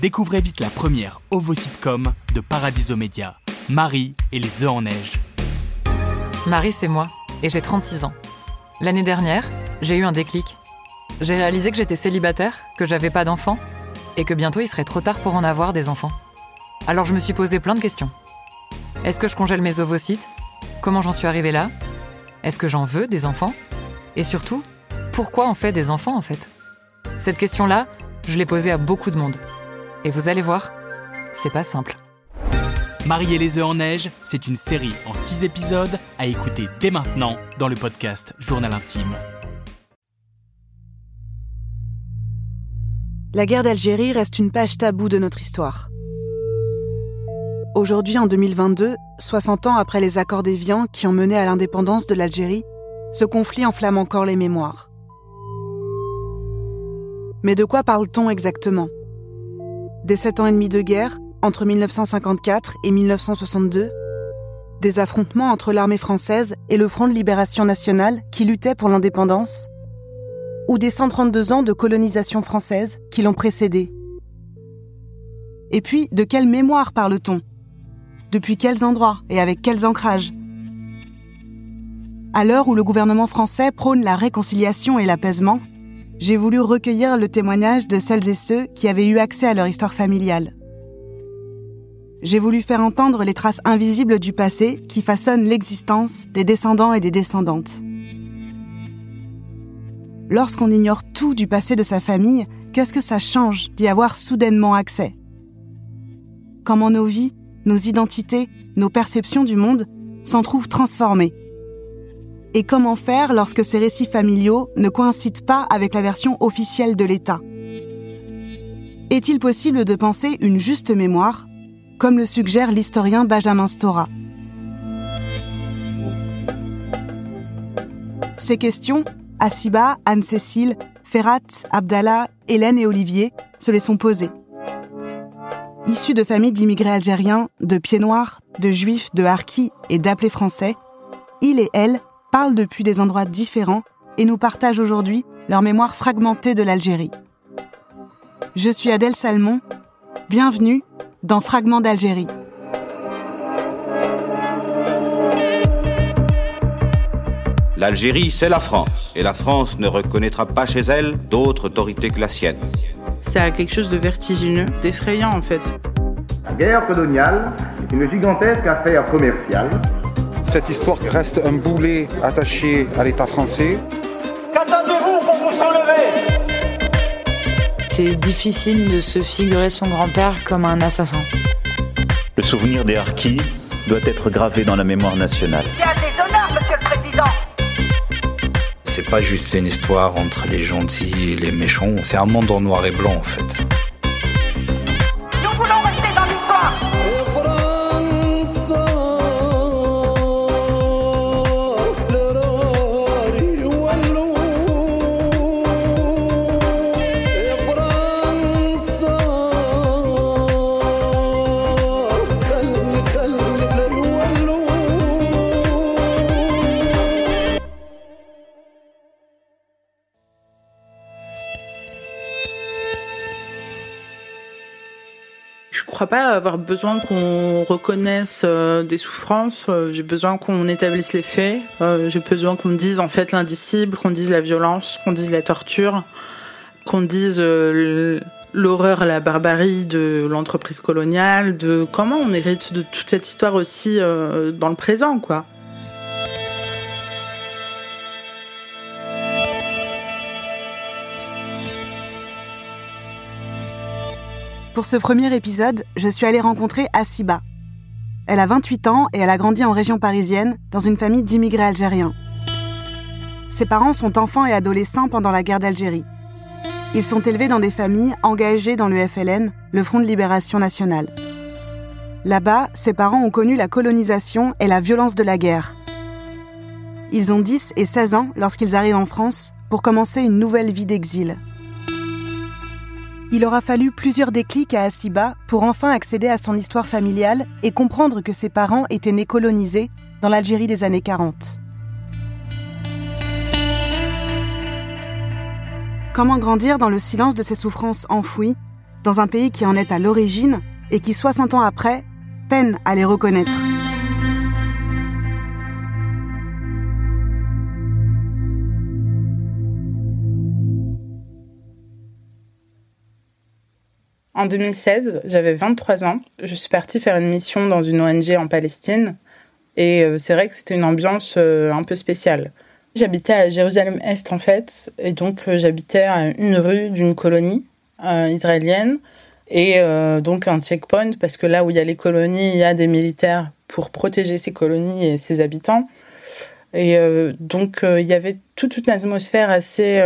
Découvrez vite la première ovo-sitcom de Paradiso Media, Marie et les œufs en neige. Marie, c'est moi, et j'ai 36 ans. L'année dernière, j'ai eu un déclic. J'ai réalisé que j'étais célibataire, que j'avais pas d'enfants, et que bientôt il serait trop tard pour en avoir des enfants. Alors je me suis posé plein de questions. Est-ce que je congèle mes ovocytes Comment j'en suis arrivée là? Est-ce que j'en veux des enfants? Et surtout, pourquoi on fait des enfants en fait? Cette question-là, je l'ai posée à beaucoup de monde. Et vous allez voir, c'est pas simple. Marie et les œufs en neige, c'est une série en 6 épisodes à écouter dès maintenant dans le podcast Journal Intime. La guerre d'Algérie reste une page taboue de notre histoire. Aujourd'hui, en 2022, 60 ans après les accords d'Évian qui ont mené à l'indépendance de l'Algérie, ce conflit enflamme encore les mémoires. Mais de quoi parle-t-on exactement? Des sept ans et demi de guerre, entre 1954 et 1962 Des affrontements entre l'armée française et le Front de libération nationale qui luttait pour l'indépendance Ou des 132 ans de colonisation française qui l'ont précédé. Et puis, de quelle mémoire parle-t-on? Depuis quels endroits et avec quels ancrages? À l'heure où le gouvernement français prône la réconciliation et l'apaisement, j'ai voulu recueillir le témoignage de celles et ceux qui avaient eu accès à leur histoire familiale. J'ai voulu faire entendre les traces invisibles du passé qui façonnent l'existence des descendants et des descendantes. Lorsqu'on ignore tout du passé de sa famille, qu'est-ce que ça change d'y avoir soudainement accès? Comment nos vies, nos identités, nos perceptions du monde s'en trouvent transformées? Et comment faire lorsque ces récits familiaux ne coïncident pas avec la version officielle de l'État. Est-il possible de penser une juste mémoire, comme le suggère l'historien Benjamin Stora? Ces questions, Asiba, Anne-Cécile, Ferrat, Abdallah, Hélène et Olivier se les sont posées. Issus de familles d'immigrés algériens, de pieds noirs, de juifs, de harkis et d'appelés français, ils et elles parlent depuis des endroits différents et nous partagent aujourd'hui leur mémoire fragmentée de l'Algérie. Je suis Adèle Salmon, bienvenue dans Fragments d'Algérie. L'Algérie, c'est la France, et la France ne reconnaîtra pas chez elle d'autre autorité que la sienne. C'est quelque chose de vertigineux, d'effrayant en fait. La guerre coloniale est une gigantesque affaire commerciale. Cette histoire reste un boulet attaché à l'État français. Qu'attendez-vous pour vous enlever C'est difficile de se figurer son grand-père comme un assassin. Le souvenir des harkis doit être gravé dans la mémoire nationale. C'est un déshonneur, monsieur le président c'est pas juste une histoire entre les gentils et les méchants, c'est un monde en noir et blanc en fait. Crois pas avoir besoin qu'on reconnaisse euh, des souffrances. Euh, j'ai besoin qu'on établisse les faits. Euh, j'ai besoin qu'on dise en fait l'indicible, qu'on dise la violence, qu'on dise la torture, qu'on dise l'horreur la barbarie de l'entreprise coloniale, de comment on hérite de toute cette histoire aussi dans le présent, quoi. Pour ce premier épisode, je suis allée rencontrer Asiba. Elle a 28 ans et elle a grandi en région parisienne, dans une famille d'immigrés algériens. Ses parents sont enfants et adolescents pendant la guerre d'Algérie. Ils sont élevés dans des familles engagées dans le FLN, le Front de libération nationale. Là-bas, ses parents ont connu la colonisation et la violence de la guerre. Ils ont 10 et 16 ans lorsqu'ils arrivent en France pour commencer une nouvelle vie d'exil. Il aura fallu plusieurs déclics à Asiba pour enfin accéder à son histoire familiale et comprendre que ses parents étaient nés colonisés dans l'Algérie des années 40. Comment grandir dans le silence de ces souffrances enfouies, dans un pays qui en est à l'origine et qui, 60 ans après, peine à les reconnaître? En 2016, j'avais 23 ans. Je suis partie faire une mission dans une ONG en Palestine. Et euh, c'est vrai que c'était une ambiance euh, un peu spéciale. J'habitais à Jérusalem-Est en fait. Et donc euh, j'habitais à une rue d'une colonie israélienne. Et donc un checkpoint, parce que là où il y a les colonies, il y a des militaires pour protéger ces colonies et ses habitants. Et donc il y avait toute une atmosphère assez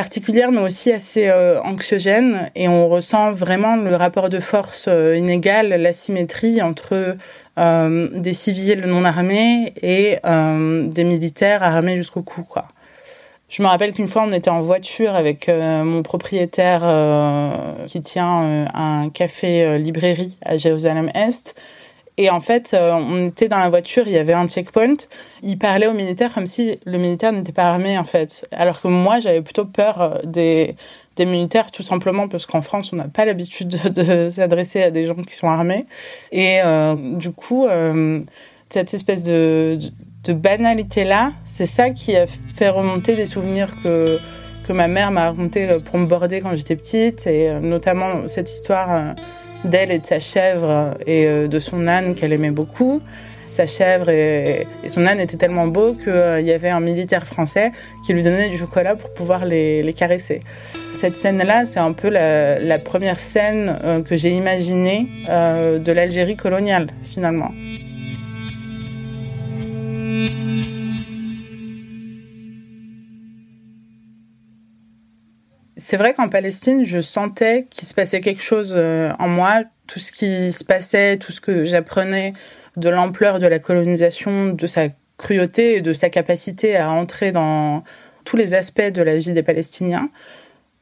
particulière, mais aussi assez euh, anxiogène. Et on ressent vraiment le rapport de force euh, inégal, l'asymétrie entre euh, des civils non armés et des militaires armés jusqu'au cou. Je me rappelle qu'une fois, on était en voiture avec mon propriétaire qui tient un café-librairie à Jérusalem-Est. Et en fait, euh, on était dans la voiture, il y avait un checkpoint. Il parlait au militaire comme si le militaire n'était pas armé, en fait. Alors que moi, j'avais plutôt peur euh, des, militaires, tout simplement parce qu'en France, on n'a pas l'habitude de, s'adresser à des gens qui sont armés. Et euh, du coup, cette espèce de, de banalité-là, c'est ça qui a fait remonter les souvenirs que, que ma mère m'a racontés pour me border quand j'étais petite, et notamment cette histoire d'elle et de sa chèvre et euh, de son âne qu'elle aimait beaucoup. Sa chèvre et, son âne étaient tellement beaux qu'il euh, y avait un militaire français qui lui donnait du chocolat pour pouvoir les, caresser. Cette scène-là, c'est un peu la, première scène euh, que j'ai imaginée de l'Algérie coloniale, finalement. C'est vrai qu'en Palestine, je sentais qu'il se passait quelque chose euh, en moi. Tout ce qui se passait, tout ce que j'apprenais de l'ampleur de la colonisation, de sa cruauté et de sa capacité à entrer dans tous les aspects de la vie des Palestiniens.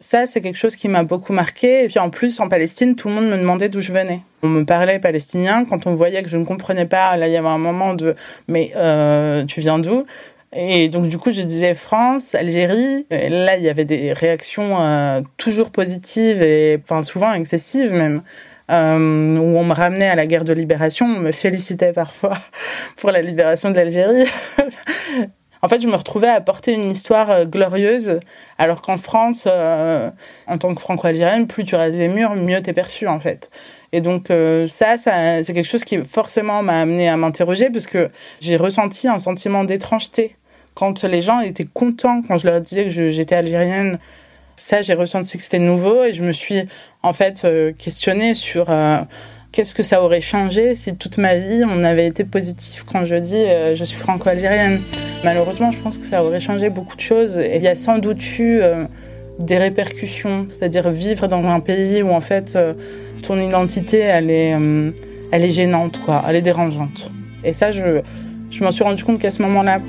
Ça, c'est quelque chose qui m'a beaucoup marqué. Et puis en plus, en Palestine, tout le monde me demandait d'où je venais. On me parlait palestinien. Quand on voyait que je ne comprenais pas, là, il y avait un moment de « mais euh, tu viens d'où ?» Et donc, du coup, je disais France, Algérie. Et là, il y avait des réactions euh, toujours positives et enfin, souvent excessives même. Euh, où on me ramenait à la guerre de libération, on me félicitait parfois pour la libération de l'Algérie. en fait, je me retrouvais à porter une histoire euh, glorieuse, alors qu'en France, en tant que franco-algérienne, plus tu rases les murs, mieux t'es perçu en fait. Et donc ça, ça c'est quelque chose qui forcément m'a amené à m'interroger parce que j'ai ressenti un sentiment d'étrangeté quand les gens étaient contents quand je leur disais que j'étais algérienne. Ça, j'ai ressenti que c'était nouveau et je me suis en fait euh, questionnée sur euh, qu'est-ce que ça aurait changé si toute ma vie on avait été positif quand je dis je suis franco-algérienne. Malheureusement, je pense que ça aurait changé beaucoup de choses. Et il y a sans doute eu des répercussions, c'est-à-dire vivre dans un pays où en fait ton identité, elle est, euh, elle est gênante, quoi. Elle est dérangeante. Et ça, je, je m'en suis rendu compte qu'à ce moment-là.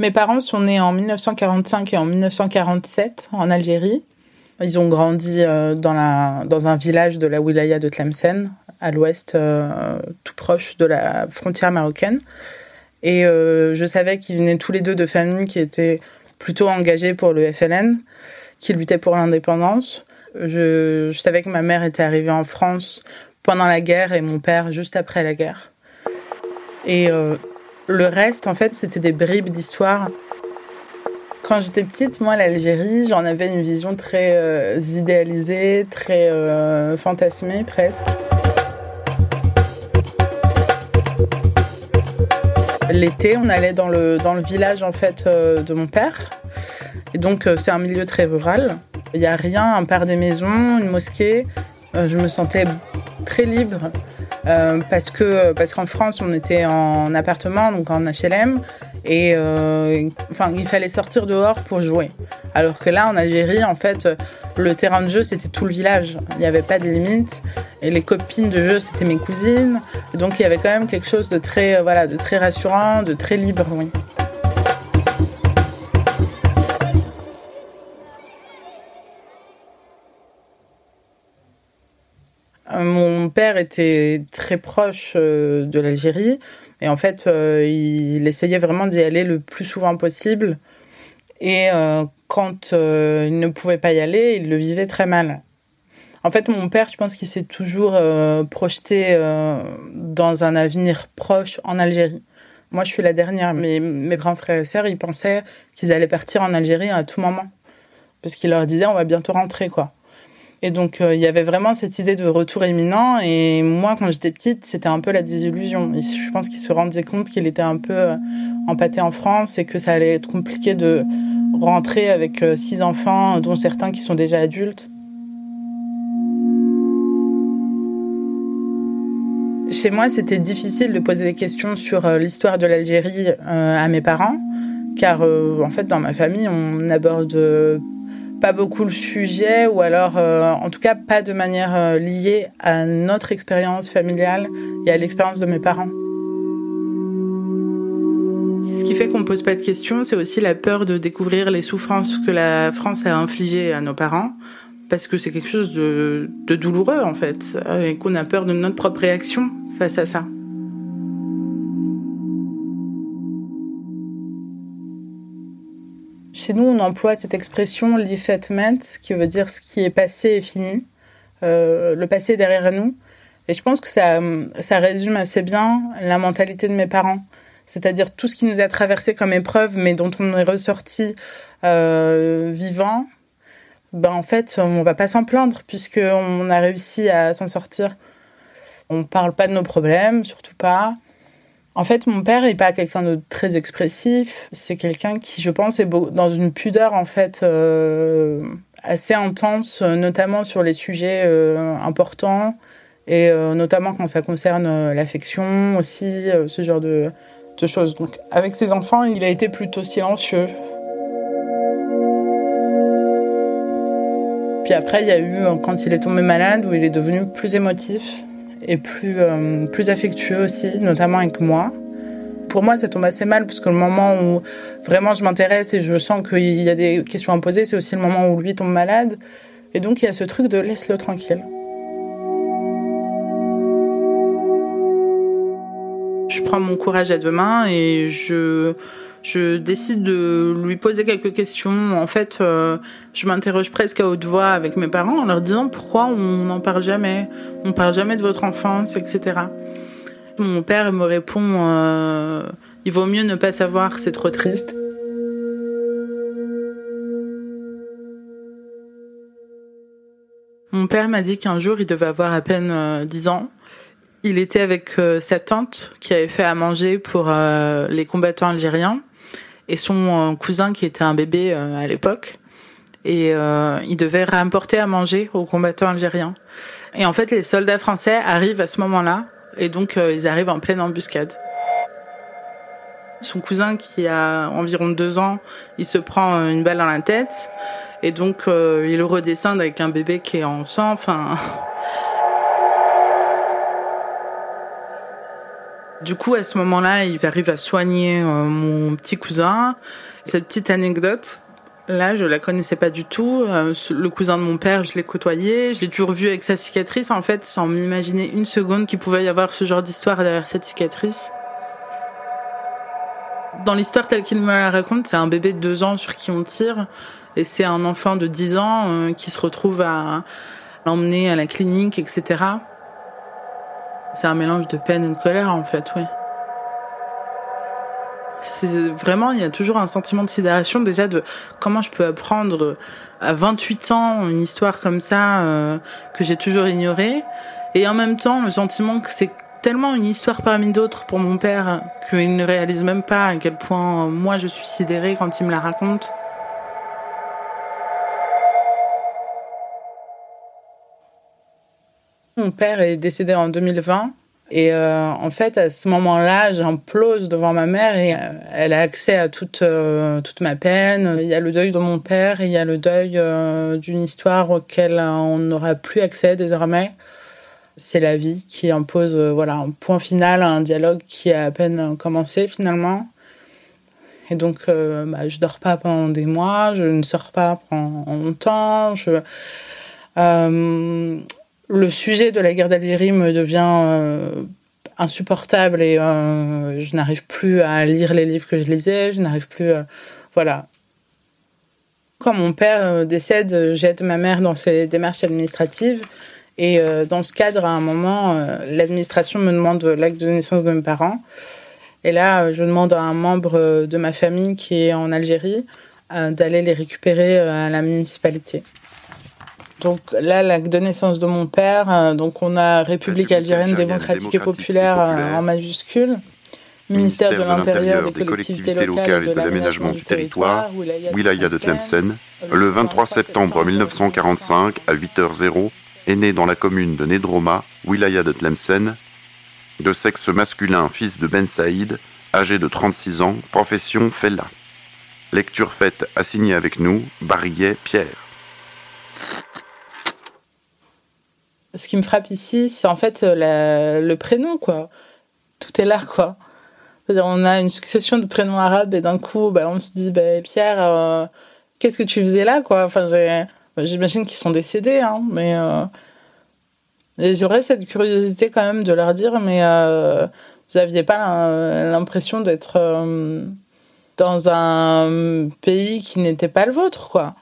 Mes parents sont nés en 1945 et en 1947 en Algérie. Ils ont grandi euh, dans, un village de la wilaya de Tlemcen, à l'ouest, euh, tout proche de la frontière marocaine. Et euh, je savais qu'ils venaient tous les deux de familles qui étaient plutôt engagées pour le FLN, qui luttaient pour l'indépendance. Je, savais que ma mère était arrivée en France pendant la guerre et mon père juste après la guerre. Et le reste, en fait, c'était des bribes d'histoire. Quand j'étais petite, moi, l'Algérie, j'en avais une vision très idéalisée, très fantasmée presque. L'été, on allait dans le, dans le village en fait euh, de mon père. Et donc euh, c'est un milieu très rural. Il n'y a rien à part des maisons, une mosquée. Euh, je me sentais très libre parce que parce qu'en France on était en appartement donc en HLM et enfin il fallait sortir dehors pour jouer. Alors que là en Algérie en fait le terrain de jeu c'était tout le village. Il n'y avait pas de limite et les copines de jeu c'était mes cousines. donc il y avait quand même quelque chose de très, euh, voilà, de très rassurant, de très libre, oui. Euh, père était très proche de l'Algérie et en fait, il essayait vraiment d'y aller le plus souvent possible. Et quand il ne pouvait pas y aller, il le vivait très mal. En fait, mon père, je pense qu'il s'est toujours euh, projeté euh, dans un avenir proche en Algérie. Moi, je suis la dernière. Mais mes grands frères et sœurs, ils pensaient qu'ils allaient partir en Algérie à tout moment. Parce qu'il leur disait, on va bientôt rentrer, quoi. Et donc, euh, il y avait vraiment cette idée de retour imminent. Et moi, quand j'étais petite, c'était un peu la désillusion. Je pense qu'il se rendait compte qu'il était un peu empâté en France et que ça allait être compliqué de rentrer avec six enfants, dont certains qui sont déjà adultes. Chez moi, c'était difficile de poser des questions sur euh, l'histoire de l'Algérie euh, à mes parents, car euh, en fait, dans ma famille, on n'aborde pas beaucoup le sujet, ou alors, en tout cas, pas de manière liée à notre expérience familiale et à l'expérience de mes parents. Ce qui fait qu'on ne pose pas de questions, c'est aussi la peur de découvrir les souffrances que la France a infligées à nos parents parce que c'est quelque chose de, douloureux en fait, et qu'on a peur de notre propre réaction face à ça. Chez nous, on emploie cette expression l'effetment, qui veut dire ce qui est passé est fini, euh, le passé est derrière nous. Et je pense que ça, ça résume assez bien la mentalité de mes parents. C'est-à-dire tout ce qui nous a traversé comme épreuve, mais dont on est ressorti euh, vivant, ben en fait, on va pas s'en plaindre puisqu'on a réussi à s'en sortir. On parle pas de nos problèmes, surtout pas. En fait, mon père n'est pas quelqu'un de très expressif. C'est quelqu'un qui, je pense, est dans une pudeur en fait euh, assez intense, notamment sur les sujets euh, importants et euh, notamment quand ça concerne l'affection aussi, ce genre de, de choses. Donc, avec ses enfants, il a été plutôt silencieux. Puis après, il y a eu quand il est tombé malade où il est devenu plus émotif et plus, euh, plus affectueux aussi, notamment avec moi. Pour moi, ça tombe assez mal parce que le moment où vraiment je m'intéresse et je sens qu'il y a des questions à poser, c'est aussi le moment où lui tombe malade. Et donc, il y a ce truc de laisse-le tranquille. Je prends mon courage à deux mains et je je décide de lui poser quelques questions. En fait, euh, je m'interroge presque à haute voix avec mes parents en leur disant pourquoi on n'en parle jamais, on parle jamais de votre enfance, etc. Mon père me répond euh, il vaut mieux ne pas savoir, c'est trop triste. Mon père m'a dit qu'un jour il devait avoir à peine 10 euh, ans. Il était avec sa tante qui avait fait à manger pour les combattants algériens et son euh, cousin qui était un bébé euh, à l'époque. Et euh, il devait réimporter à manger aux combattants algériens. Et en fait, les soldats français arrivent à ce moment-là, et donc ils arrivent en pleine embuscade. Son cousin, qui a environ deux ans, il se prend une balle dans la tête, et donc il redescend avec un bébé qui est en sang. Enfin, Du coup, à ce moment-là, ils arrivent à soigner euh, mon petit cousin. Cette petite anecdote, là, je la connaissais pas du tout. Euh, le cousin de mon père, je l'ai côtoyé. Je l'ai toujours vu avec sa cicatrice, en fait, sans m'imaginer une seconde qu'il pouvait y avoir ce genre d'histoire derrière cette cicatrice. Dans l'histoire telle qu'il me la raconte, c'est un bébé de deux ans sur qui on tire. Et c'est un enfant de 10 ans euh, qui se retrouve à l'emmener à la clinique, etc. C'est un mélange de peine et de colère, en fait, oui. C'est vraiment, il y a toujours un sentiment de sidération déjà de comment je peux apprendre à 28 ans une histoire comme ça euh, que j'ai toujours ignorée. Et en même temps, le sentiment que c'est tellement une histoire parmi d'autres pour mon père qu'il ne réalise même pas à quel point moi je suis sidérée quand il me la raconte. Mon père est décédé en 2020. Et euh, en fait, à ce moment-là, j'implose devant ma mère et euh, elle a accès à toute, euh, toute ma peine. Il y a le deuil de mon père, il y a le deuil d'une histoire auquel on n'aura plus accès désormais. C'est la vie qui impose voilà, un point final à un dialogue qui a à peine commencé finalement. Et donc, bah, je dors pas pendant des mois, je ne sors pas pendant longtemps. Le sujet de la guerre d'Algérie me devient insupportable et je n'arrive plus à lire les livres que je lisais, je n'arrive plus à... Voilà. Quand mon père décède, j'aide ma mère dans ses démarches administratives. Et dans ce cadre, à un moment, l'administration me demande l'acte de naissance de mes parents. Et là, je demande à un membre de ma famille qui est en Algérie d'aller les récupérer à la municipalité. Donc là, l'acte de naissance de mon père, euh, donc on a République algérienne démocratique et populaire euh, en majuscule. Ministère de l'Intérieur, des, collectivités, locales et de l'aménagement du territoire, Wilaya de Tlemcen, le 23 septembre 1945 à 8h00, est né dans la commune de Nedroma, Wilaya de Tlemcen, de sexe masculin, fils de Ben Saïd, âgé de 36 ans, profession Fella. Lecture faite assignée avec nous, Barillet Pierre. Ce qui me frappe ici, c'est en fait euh, le prénom, quoi. Tout est là, quoi. C'est-à-dire, on a une succession de prénoms arabes et d'un coup, bah, on se dit, bah, Pierre, euh, qu'est-ce que tu faisais là, quoi? Enfin, bah, j'imagine qu'ils sont décédés, hein, mais euh, j'aurais cette curiosité quand même de leur dire, mais vous n'aviez pas l'impression d'être dans un pays qui n'était pas le vôtre, quoi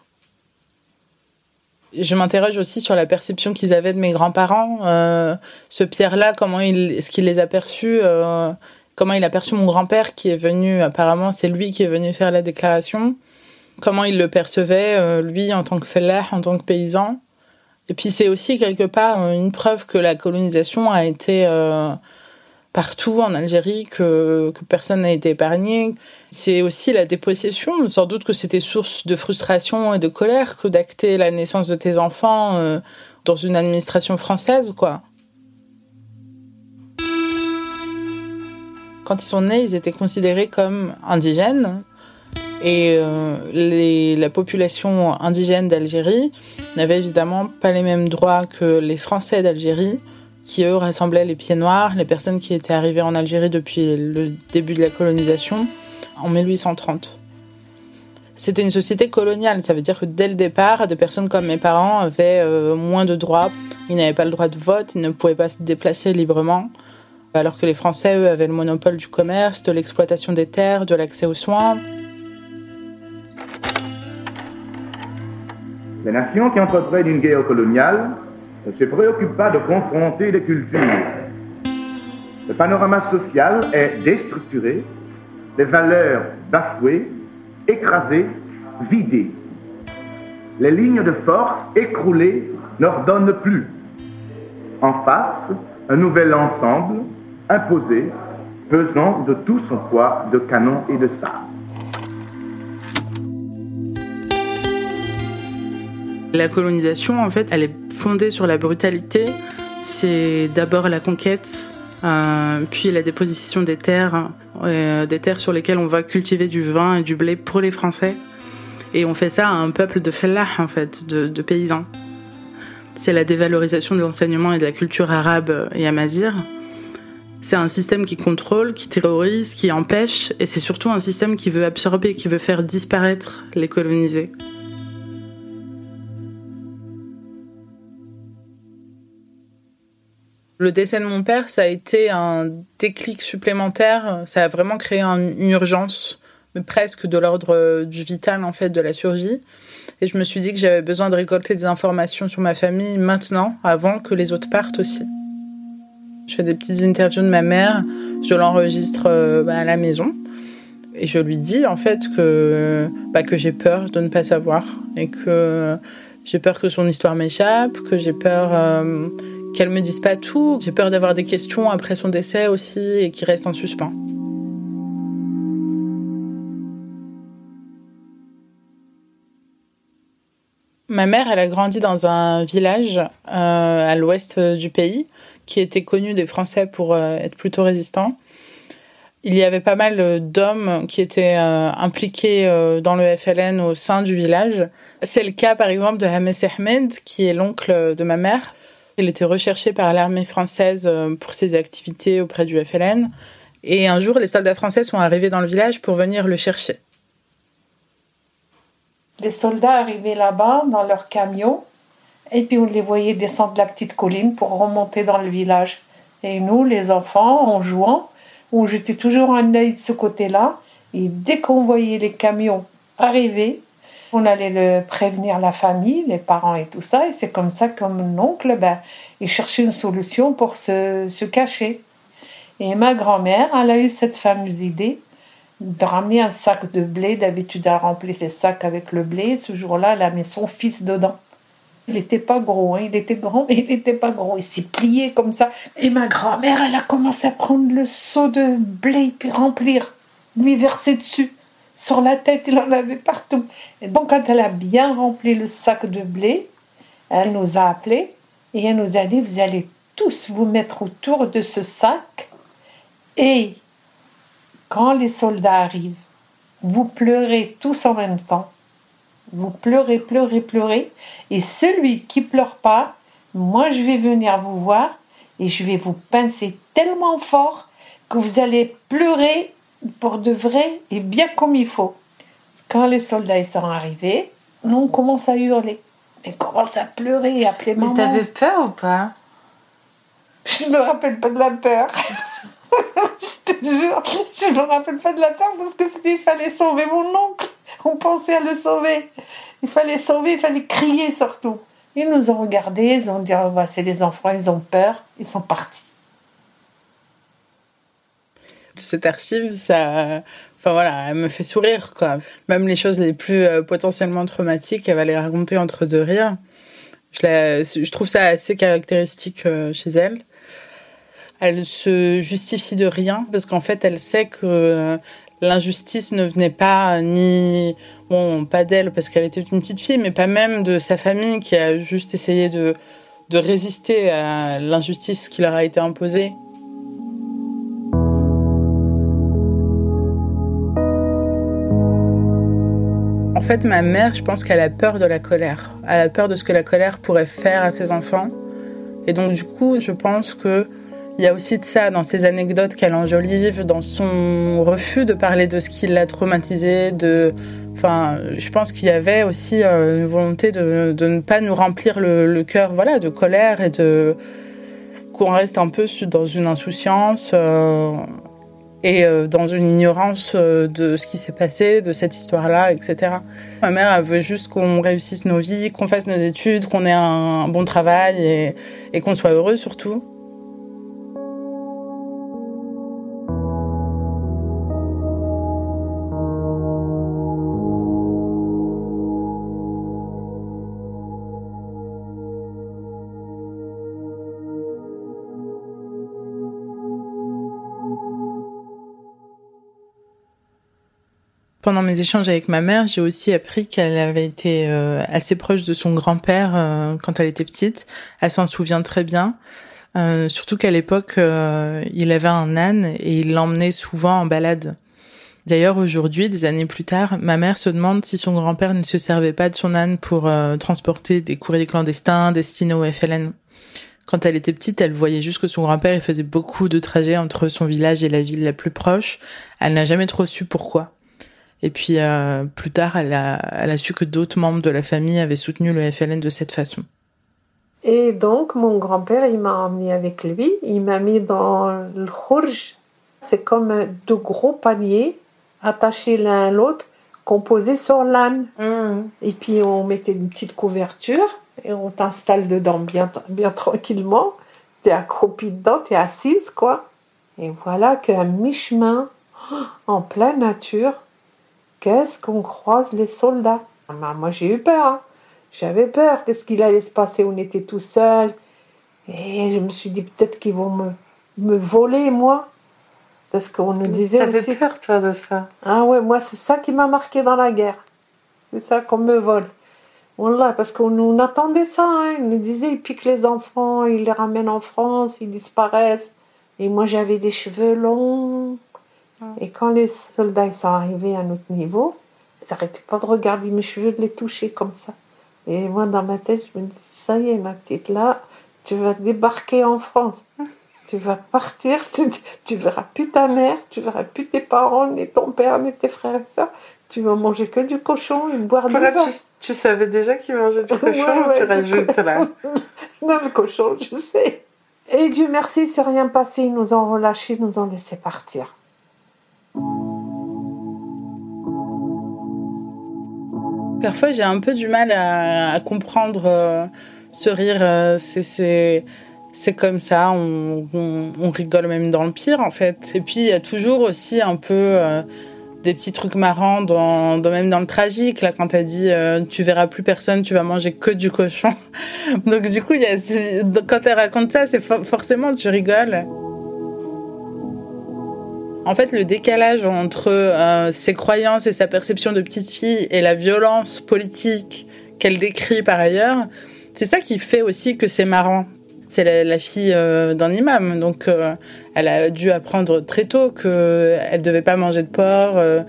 je m'interroge aussi sur la perception qu'ils avaient de mes grands-parents. Euh, ce Pierre-là, comment il, est-ce qu'il les a perçus euh, Comment il a perçu mon grand-père qui est venu, apparemment, c'est lui qui est venu faire la déclaration. Comment il le percevait, euh, lui, en tant que fellah, en tant que paysan. Et puis c'est aussi quelque part une preuve que la colonisation a été partout en Algérie, que, personne n'a été épargné. C'est aussi la dépossession. Sans doute que c'était source de frustration et de colère que d'acter la naissance de tes enfants euh, dans une administration française, quoi. Quand ils sont nés, ils étaient considérés comme indigènes. Et euh, la population indigène d'Algérie n'avait évidemment pas les mêmes droits que les Français d'Algérie qui eux rassemblaient les pieds noirs, les personnes qui étaient arrivées en Algérie depuis le début de la colonisation, en 1830. C'était une société coloniale, ça veut dire que dès le départ, des personnes comme mes parents avaient euh, moins de droits. Ils n'avaient pas le droit de vote, ils ne pouvaient pas se déplacer librement, alors que les Français, eux, avaient le monopole du commerce, de l'exploitation des terres, de l'accès aux soins. Les nations qui entreprennent une guerre coloniale ne se préoccupe pas de confronter les cultures. Le panorama social est déstructuré, les valeurs bafouées, écrasées, vidées. Les lignes de force écroulées n'ordonnent plus. En face, un nouvel ensemble imposé, pesant de tout son poids de canon et de sable. La colonisation, en fait, elle est fondée sur la brutalité. C'est d'abord la conquête, euh, puis la déposition des terres, euh, des terres sur lesquelles on va cultiver du vin et du blé pour les Français. Et on fait ça à un peuple de fellah, en fait, de, de paysans. C'est la dévalorisation de l'enseignement et de la culture arabe et amazir. C'est un système qui contrôle, qui terrorise, qui empêche, et c'est surtout un système qui veut absorber, qui veut faire disparaître les colonisés. Le décès de mon père, ça a été un déclic supplémentaire. Ça a vraiment créé une urgence, presque de l'ordre du vital, en fait, de la survie. Et je me suis dit que j'avais besoin de récolter des informations sur ma famille maintenant, avant que les autres partent aussi. Je fais des petites interviews de ma mère, je l'enregistre euh, bah, à la maison. Et je lui dis en fait que, bah, que j'ai peur de ne pas savoir et que j'ai peur que son histoire m'échappe, que j'ai peur euh, qu'elle me dise pas tout. J'ai peur d'avoir des questions après son décès aussi et qui restent en suspens. Ma mère, elle a grandi dans un village euh, à l'ouest du pays qui était connu des Français pour euh, être plutôt résistant. Il y avait pas mal d'hommes qui étaient euh, impliqués dans le FLN au sein du village. C'est le cas par exemple de Hames Ahmed, qui est l'oncle de ma mère, il était recherché par l'armée française euh, pour ses activités auprès du FLN. Et un jour, les soldats français sont arrivés dans le village pour venir le chercher. Les soldats arrivaient là-bas dans leur camion Et puis on les voyait descendre la petite colline pour remonter dans le village. Et nous, les enfants, en jouant, on jetait toujours un œil de ce côté-là. Et dès qu'on voyait les camions arriver, on allait le prévenir la famille, les parents et tout ça. Et c'est comme ça que mon oncle, ben, il cherchait une solution pour se, se cacher. Et ma grand-mère, elle a eu cette fameuse idée de ramener un sac de blé. D'habitude, elle remplit les sacs avec le blé. Ce jour-là, elle a mis son fils dedans. Il n'était pas gros, hein. il était grand, mais il n'était pas gros. Il s'est plié comme ça. Et ma grand-mère, elle a commencé à prendre le seau de blé puis remplir, lui verser dessus. Sur la tête, il en avait partout. Et donc, quand elle a bien rempli le sac de blé, elle nous a appelés et elle nous a dit Vous allez tous vous mettre autour de ce sac et quand les soldats arrivent, vous pleurez tous en même temps. Vous pleurez, pleurez, pleurez. Et celui qui pleure pas, moi je vais venir vous voir et je vais vous pincer tellement fort que vous allez pleurer pour de vrai et bien comme il faut. Quand les soldats sont arrivés, nous on commence à hurler. Mais commence à pleurer et appeler maman. Mais t'avais peur ou pas? Je me rappelle pas de la peur. je te jure, je me rappelle pas de la peur parce que il fallait sauver mon oncle. On pensait à le sauver. Il fallait sauver, il fallait crier surtout. Ils nous ont regardés, ils ont dit oh, c'est les enfants, ils ont peur, ils sont partis. Cette archive, ça, enfin voilà, elle me fait sourire quoi. Même les choses les plus euh, potentiellement traumatiques, elle va les raconter entre deux rires. Je, je trouve ça assez caractéristique euh, chez elle. Elle se justifie de rien parce qu'en fait, elle sait que euh, l'injustice ne venait pas ni bon pas d'elle parce qu'elle était une petite fille, mais pas même de sa famille qui a juste essayé de de résister à l'injustice qui leur a été imposée. En fait, ma mère, je pense qu'elle a peur de la colère. Elle a peur de ce que la colère pourrait faire à ses enfants. Et donc, du coup, je pense que il y a aussi de ça dans ses anecdotes qu'elle enjolive, dans son refus de parler de ce qui l'a traumatisé. Enfin, je pense qu'il y avait aussi euh, une volonté de, ne pas nous remplir le, le cœur, voilà, de colère et de qu'on reste un peu dans une insouciance. Euh, et euh, dans une ignorance euh, de ce qui s'est passé, de cette histoire-là, etc. Ma mère, elle veut juste qu'on réussisse nos vies, qu'on fasse nos études, qu'on ait un bon travail et, et qu'on soit heureux surtout. Pendant mes échanges avec ma mère, j'ai aussi appris qu'elle avait été euh, assez proche de son grand-père euh, quand elle était petite. Elle s'en souvient très bien. Euh, surtout qu'à l'époque, il avait un âne et il l'emmenait souvent en balade. D'ailleurs, aujourd'hui, des années plus tard, ma mère se demande si son grand-père ne se servait pas de son âne pour transporter des courriers clandestins destinés au FLN. Quand elle était petite, elle voyait juste que son grand-père faisait beaucoup de trajets entre son village et la ville la plus proche. Elle n'a jamais trop su pourquoi. Et puis euh, plus tard, elle a, elle a su que d'autres membres de la famille avaient soutenu le FLN de cette façon. Et donc, mon grand-père, il m'a emmené avec lui. Il m'a mis dans le khourj. C'est comme deux gros paniers attachés l'un à l'autre, composés sur l'âne. Mmh. Et puis, on mettait une petite couverture et on t'installe dedans bien, bien tranquillement. T'es accroupi dedans, t'es assise, quoi. Et voilà qu'à mi-chemin, en pleine nature, qu'est-ce qu'on croise les soldats? Ah, Moi, j'ai eu peur. Hein. J'avais peur. Qu'est-ce qu'il allait se passer? On était tout seuls. Et je me suis dit, peut-être qu'ils vont me, me voler, moi. Parce qu'on nous disait T'avais aussi... peur, toi, de ça? Ah ouais, moi, c'est ça qui m'a marqué dans la guerre. C'est ça qu'on me vole. Voilà, parce qu'on nous attendait ça. Hein. Ils nous disaient, ils piquent les enfants, ils les ramènent en France, ils disparaissent. Et moi, j'avais des cheveux longs. Et quand les soldats ils sont arrivés à notre niveau, ils n'arrêtaient pas de regarder mes cheveux, de les toucher comme ça. Et moi, dans ma tête, je me dis, ça y est, ma petite, là, tu vas débarquer en France. Tu vas partir, tu, tu verras plus ta mère, tu verras plus tes parents, ni ton père, ni tes frères et soeurs. Tu vas manger que du cochon et boire du vin. Tu, tu, savais déjà qu'il mangeait du cochon ouais, ouais, tu rajoutes là? Non, le cochon, je sais. Et Dieu merci, c'est rien passé. Ils nous ont relâchés, ils nous ont laissé partir. Parfois, j'ai un peu du mal à, comprendre euh, ce rire. Euh, c'est comme ça, on, rigole même dans le pire en fait. Et puis il y a toujours aussi un peu euh, des petits trucs marrants même dans le tragique là quand t'as dit tu verras plus personne, tu vas manger que du cochon. Donc du coup quand elle raconte ça, c'est forcément tu rigoles. En fait, le décalage entre euh, ses croyances et sa perception de petite fille et la violence politique qu'elle décrit par ailleurs, c'est ça qui fait aussi que c'est marrant c'est la, la, fille euh, d'un imam, donc euh, elle a dû apprendre très tôt que elle devait pas manger de porc euh,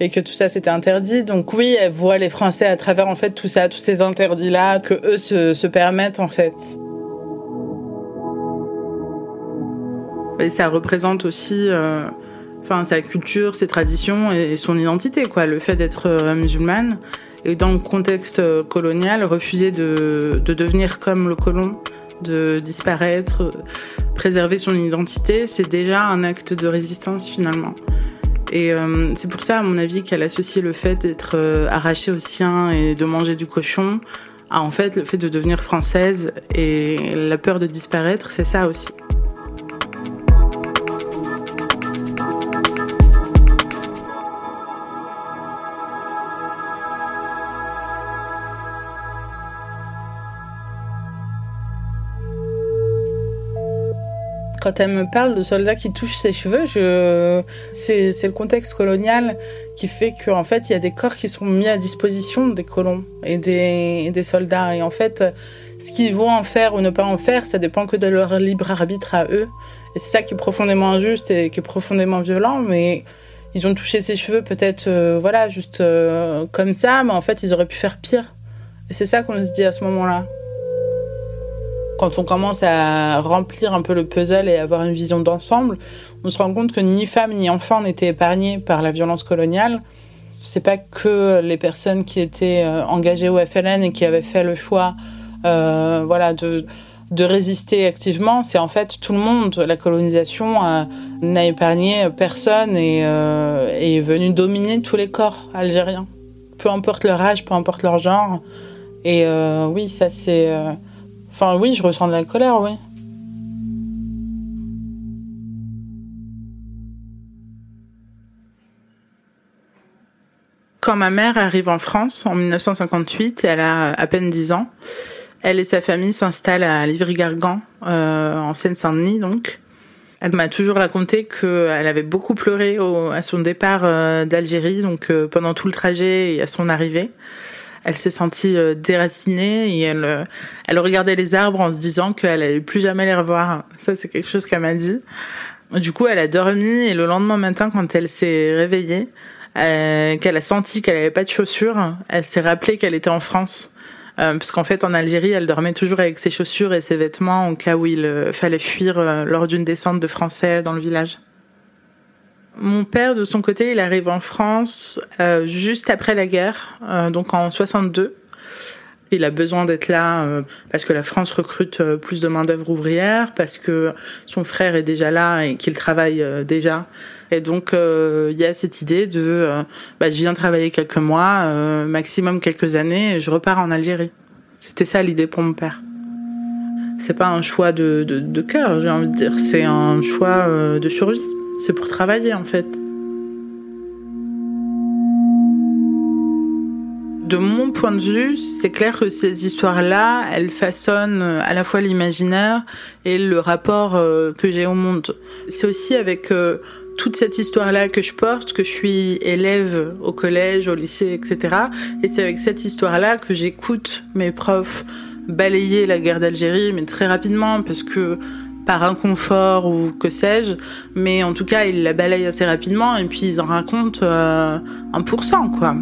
et que tout ça c'était interdit. Donc oui, elle voit les Français à travers en fait tout ça, tous ces interdits là que eux se, se permettent en fait. Et ça représente aussi euh, enfin sa culture, ses traditions et son identité quoi, le fait d'être musulmane et dans le contexte colonial refuser de, de devenir comme le colon de disparaître, préserver son identité, c'est déjà un acte de résistance finalement. Et euh, c'est pour ça, à mon avis, qu'elle associe le fait d'être euh, arrachée au sien et de manger du cochon à en fait le fait de devenir française et la peur de disparaître, c'est ça aussi. Quand elle me parle de soldats qui touchent ses cheveux, c'est, le contexte colonial qui fait qu'en fait, il y a des corps qui sont mis à disposition des colons et des, des soldats. Et en fait, ce qu'ils vont en faire ou ne pas en faire, ça dépend que de leur libre arbitre à eux. Et c'est ça qui est profondément injuste et qui est profondément violent, mais ils ont touché ses cheveux peut-être, euh, voilà, juste euh, comme ça, mais en fait, ils auraient pu faire pire. Et c'est ça qu'on se dit à ce moment-là. Quand on commence à remplir un peu le puzzle et avoir une vision d'ensemble, on se rend compte que ni femmes ni enfants n'étaient épargnés par la violence coloniale. C'est pas que les personnes qui étaient euh, engagées au FLN et qui avaient fait le choix, euh, voilà, de résister activement, c'est en fait tout le monde. La colonisation euh, n'a épargné personne et est venue dominer tous les corps algériens, peu importe leur âge, peu importe leur genre. Et oui, ça c'est Enfin, oui, je ressens de la colère, oui. Quand ma mère arrive en France en 1958, elle a à peine 10 ans. Elle et sa famille s'installent à Livry-Gargan, euh, en Seine-Saint-Denis, donc. Elle m'a toujours raconté qu'elle avait beaucoup pleuré au, à son départ euh, d'Algérie, donc euh, pendant tout le trajet et à son arrivée elle s'est sentie euh, déracinée et elle, euh, elle regardait les arbres en se disant qu'elle allait plus jamais les revoir. Ça, c'est quelque chose qu'elle m'a dit. Du coup, elle a dormi et le lendemain matin, quand elle s'est réveillée, euh, qu'elle a senti qu'elle avait pas de chaussures, elle s'est rappelée qu'elle était en France. Euh, parce qu'en fait, en Algérie, elle dormait toujours avec ses chaussures et ses vêtements au cas où il fallait fuir lors d'une descente de Français dans le village. Mon père, de son côté, il arrive en France euh, juste après la guerre, euh, donc en 62. Il a besoin d'être là euh, parce que la France recrute euh, plus de main d'œuvre ouvrière, parce que son frère est déjà là et qu'il travaille euh, déjà. Et donc il y a cette idée de, bah, je viens travailler quelques mois, maximum quelques années, et je repars en Algérie. C'était ça l'idée pour mon père. C'est pas un choix de, de, de cœur, j'ai envie de dire, c'est un choix de survie. C'est pour travailler en fait. De mon point de vue, c'est clair que ces histoires-là, elles façonnent à la fois l'imaginaire et le rapport euh, que j'ai au monde. C'est aussi avec euh, toute cette histoire-là que je porte, que je suis élève au collège, au lycée, etc. Et c'est avec cette histoire-là que j'écoute mes profs balayer la guerre d'Algérie, mais très rapidement, parce que par inconfort ou que sais-je, mais en tout cas, ils la balayent assez rapidement et puis ils en racontent euh, 1%, quoi.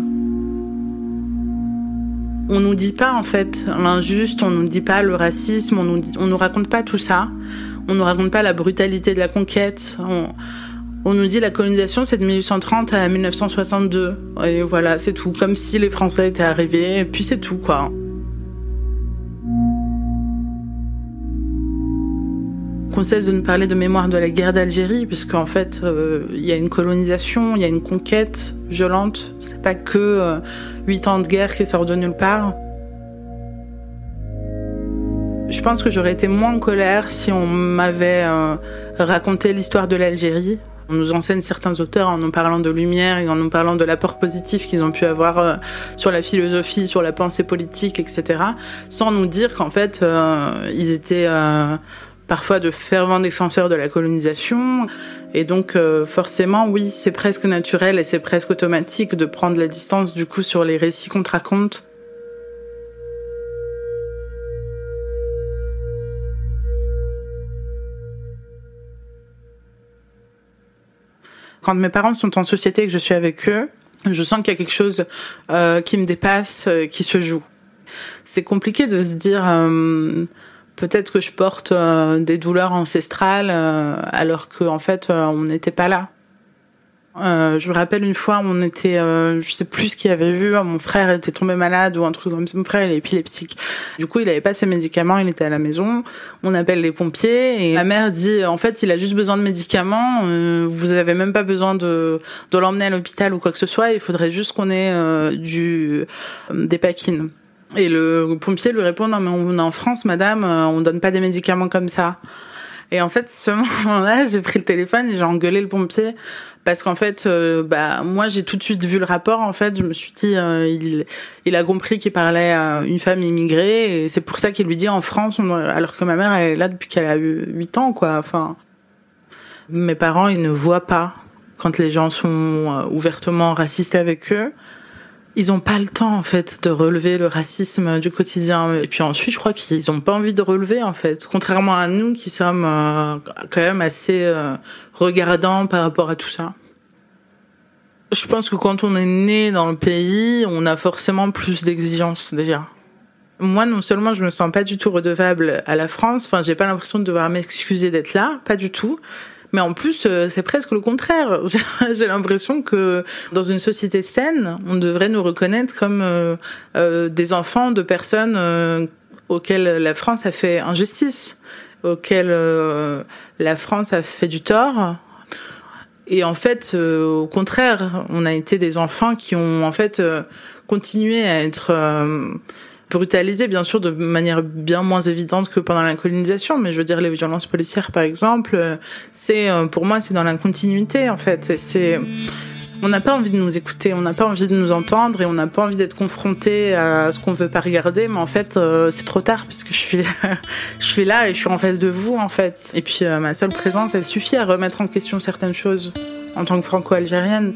On nous dit pas, en fait, l'injuste, on nous dit pas le racisme, on nous, on nous raconte pas tout ça. On nous raconte pas la brutalité de la conquête. On, On nous dit la colonisation c'est de 1830 à 1962 et voilà c'est tout, comme si les Français étaient arrivés et puis c'est tout quoi. Qu'on cesse de nous parler de mémoire de la guerre d'Algérie, puisqu'en fait, euh, il y a une colonisation, il y a une conquête violente. C'est pas que euh, huit ans de guerre qui sortent de nulle part. Je pense que j'aurais été moins en colère si on m'avait euh, raconté l'histoire de l'Algérie. On nous enseigne certains auteurs en nous parlant de lumière et en nous parlant de l'apport positif qu'ils ont pu avoir sur la philosophie, sur la pensée politique, etc. Sans nous dire qu'en fait, ils étaient parfois de fervents défenseurs de la colonisation. Et donc euh, forcément, oui, c'est presque naturel et c'est presque automatique de prendre la distance du coup sur les récits qu'on te raconte. Quand mes parents sont en société et que je suis avec eux, je sens qu'il y a quelque chose euh, qui me dépasse, euh, qui se joue. C'est compliqué de se dire peut-être que je porte euh, des douleurs ancestrales euh, alors qu'en en fait euh, on n'était pas là. je me rappelle une fois, on était, je sais plus ce qu'il avait vu, mon frère était tombé malade ou un truc comme ça. Mon frère il est épileptique. Du coup, il avait pas ses médicaments, il était à la maison. On appelle les pompiers et ma mère dit, en fait, il a juste besoin de médicaments. vous avez même pas besoin de de l'emmener à l'hôpital ou quoi que ce soit. Il faudrait juste qu'on ait du des paquines. Et le pompier lui répond non mais on est en France madame, euh, on donne pas des médicaments comme ça. Et en fait ce moment-là j'ai pris le téléphone et j'ai engueulé le pompier. Parce qu'en fait euh, bah moi j'ai tout de suite vu le rapport en fait. Je me suis dit euh, il a compris qu'il parlait à une femme immigrée. Et c'est pour ça qu'il lui dit en France alors que ma mère elle est là depuis qu'elle a eu 8 ans quoi. Enfin mes parents ils ne voient pas quand les gens sont ouvertement racistes avec eux ils ont pas le temps en fait de relever le racisme du quotidien et puis ensuite je crois qu'ils ont pas envie de relever en fait contrairement à nous qui sommes euh, quand même assez euh, regardants par rapport à tout ça. Je pense que quand on est né dans le pays, on a forcément plus d'exigences déjà. Moi, non seulement je me sens pas du tout redevable à la France, enfin, j'ai pas l'impression de devoir m'excuser d'être là, pas du tout. Mais en plus, euh, c'est presque le contraire. J'ai l'impression que dans une société saine, on devrait nous reconnaître comme euh, euh, des enfants de personnes auxquelles la France a fait injustice, auxquelles la France a fait du tort. Et en fait, au contraire, on a été des enfants qui ont en fait continué à être brutalisé, bien sûr, de manière bien moins évidente que pendant la colonisation. Mais je veux dire, les violences policières, par exemple, euh, c'est euh, pour moi, c'est dans la continuité, en fait. C'est on n'a pas envie de nous écouter, on n'a pas envie de nous entendre et on n'a pas envie d'être confronté à ce qu'on veut pas regarder. Mais en fait, euh, c'est trop tard puisque je suis, je suis là et je suis en face de vous, en fait. Et puis ma seule présence, elle suffit à remettre en question certaines choses en tant que franco-algérienne.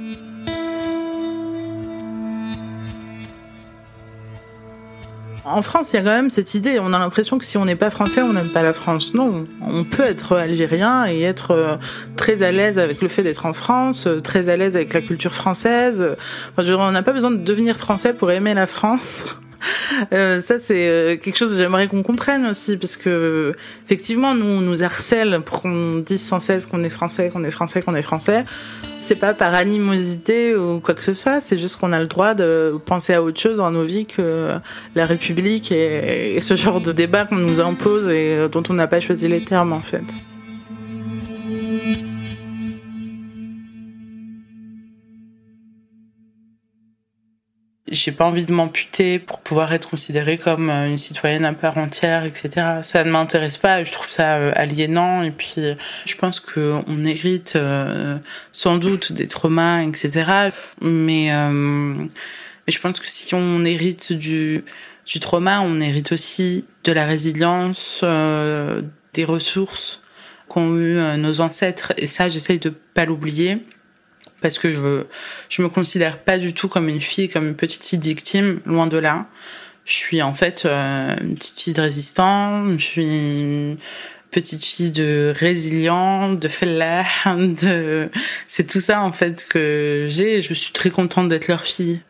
En France, il y a quand même cette idée, on a l'impression que si on n'est pas français, on n'aime pas la France. Non, on peut être algérien et être euh, très à l'aise avec le fait d'être en France, euh, très à l'aise avec la culture française. On n'a pas besoin de devenir français pour aimer la France. Euh, ça c'est euh, quelque chose que j'aimerais qu'on comprenne aussi parce que effectivement nous on nous harcèle pour qu'on dise sans cesse qu'on est français, qu'on est français, qu'on est français. C'est pas par animosité ou quoi que ce soit, c'est juste qu'on a le droit de penser à autre chose dans nos vies que la République et, et ce genre de débat qu'on nous impose et dont on n'a pas choisi les termes en fait. J'ai pas envie de m'amputer pour pouvoir être considérée comme euh, une citoyenne à part entière, etc. Ça ne m'intéresse pas. Je trouve ça euh, aliénant. Et puis, je pense que on hérite euh, sans doute des traumas, etc. Mais, je pense que si on hérite du du trauma, on hérite aussi de la résilience, des ressources qu'ont eu nos ancêtres. Et ça, j'essaye de pas l'oublier parce que je je me considère pas du tout comme une fille, comme une petite fille victime, loin de là. Je suis en fait euh, une petite fille de résistant, je suis une petite fille de résilient, de fellah, de c'est tout ça en fait que j'ai je suis très contente d'être leur fille.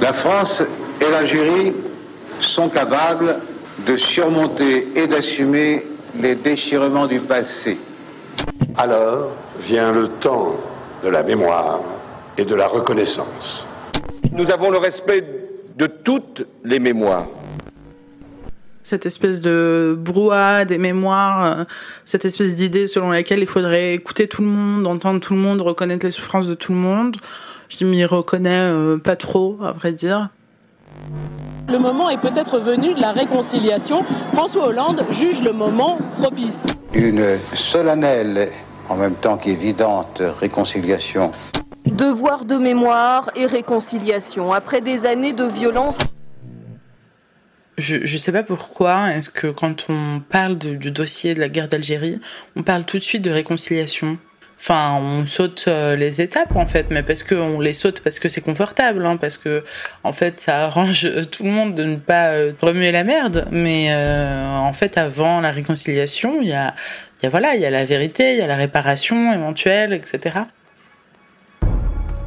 La France et l'Algérie sont capables de surmonter et d'assumer les déchirements du passé. Alors vient le temps de la mémoire et de la reconnaissance. Nous avons le respect de toutes les mémoires. Cette espèce de brouhaha des mémoires, euh, cette espèce d'idée selon laquelle il faudrait écouter tout le monde, entendre tout le monde, reconnaître les souffrances de tout le monde. Je m'y reconnais euh, pas trop, à vrai dire. Le moment est peut-être venu de la réconciliation. François Hollande juge le moment propice. Une solennelle, en même temps qu'évidente, réconciliation. Devoir de mémoire et réconciliation. Après des années de violence. Je ne sais pas pourquoi, est-ce que quand on parle du dossier de la guerre d'Algérie, on parle tout de suite de réconciliation? Enfin, on saute euh, les étapes en fait, mais parce que on les saute parce que c'est confortable, hein, parce que en fait ça arrange tout le monde de ne pas euh, remuer la merde. Mais euh, en fait, avant la réconciliation, il y a, y a voilà, il y a la vérité, il y a la réparation éventuelle, etc.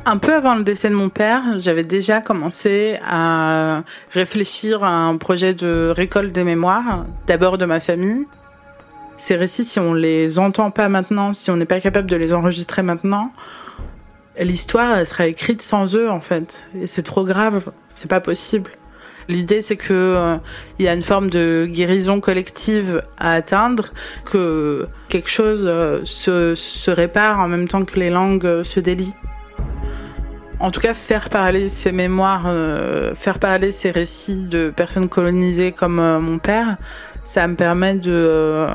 Un peu avant le décès de mon père, j'avais déjà commencé à réfléchir à un projet de récolte des mémoires, d'abord de ma famille, ces récits, si on les entend pas maintenant, si on n'est pas capable de les enregistrer maintenant, l'histoire sera écrite sans eux en fait. Et c'est trop grave, c'est pas possible. L'idée c'est que euh, il y a une forme de guérison collective à atteindre, que quelque chose euh, se, se, répare en même temps que les langues euh, se délient. En tout cas, faire parler ces mémoires, faire parler ces récits de personnes colonisées comme mon père, ça me permet de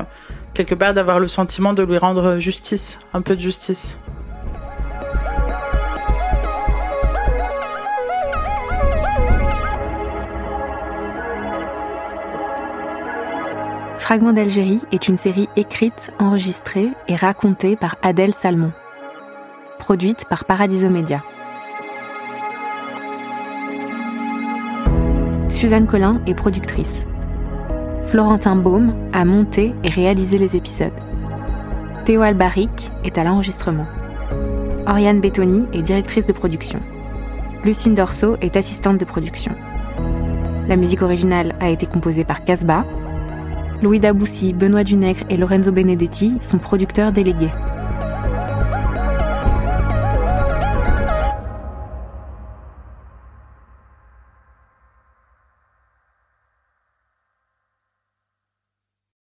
quelque part d'avoir le sentiment de lui rendre justice, un peu de justice. Fragment d'Algérie est une série écrite, enregistrée et racontée par Adèle Salmon. Produite par Paradiso Media. Suzanne Collin est productrice. Florentin Baume a monté et réalisé les épisodes. Théo Albaric est à l'enregistrement. Oriane Bettoni est directrice de production. Lucine Dorso est assistante de production. La musique originale a été composée par Casbah. Louis Daboussi, Benoît Dunègre et Lorenzo Benedetti sont producteurs délégués.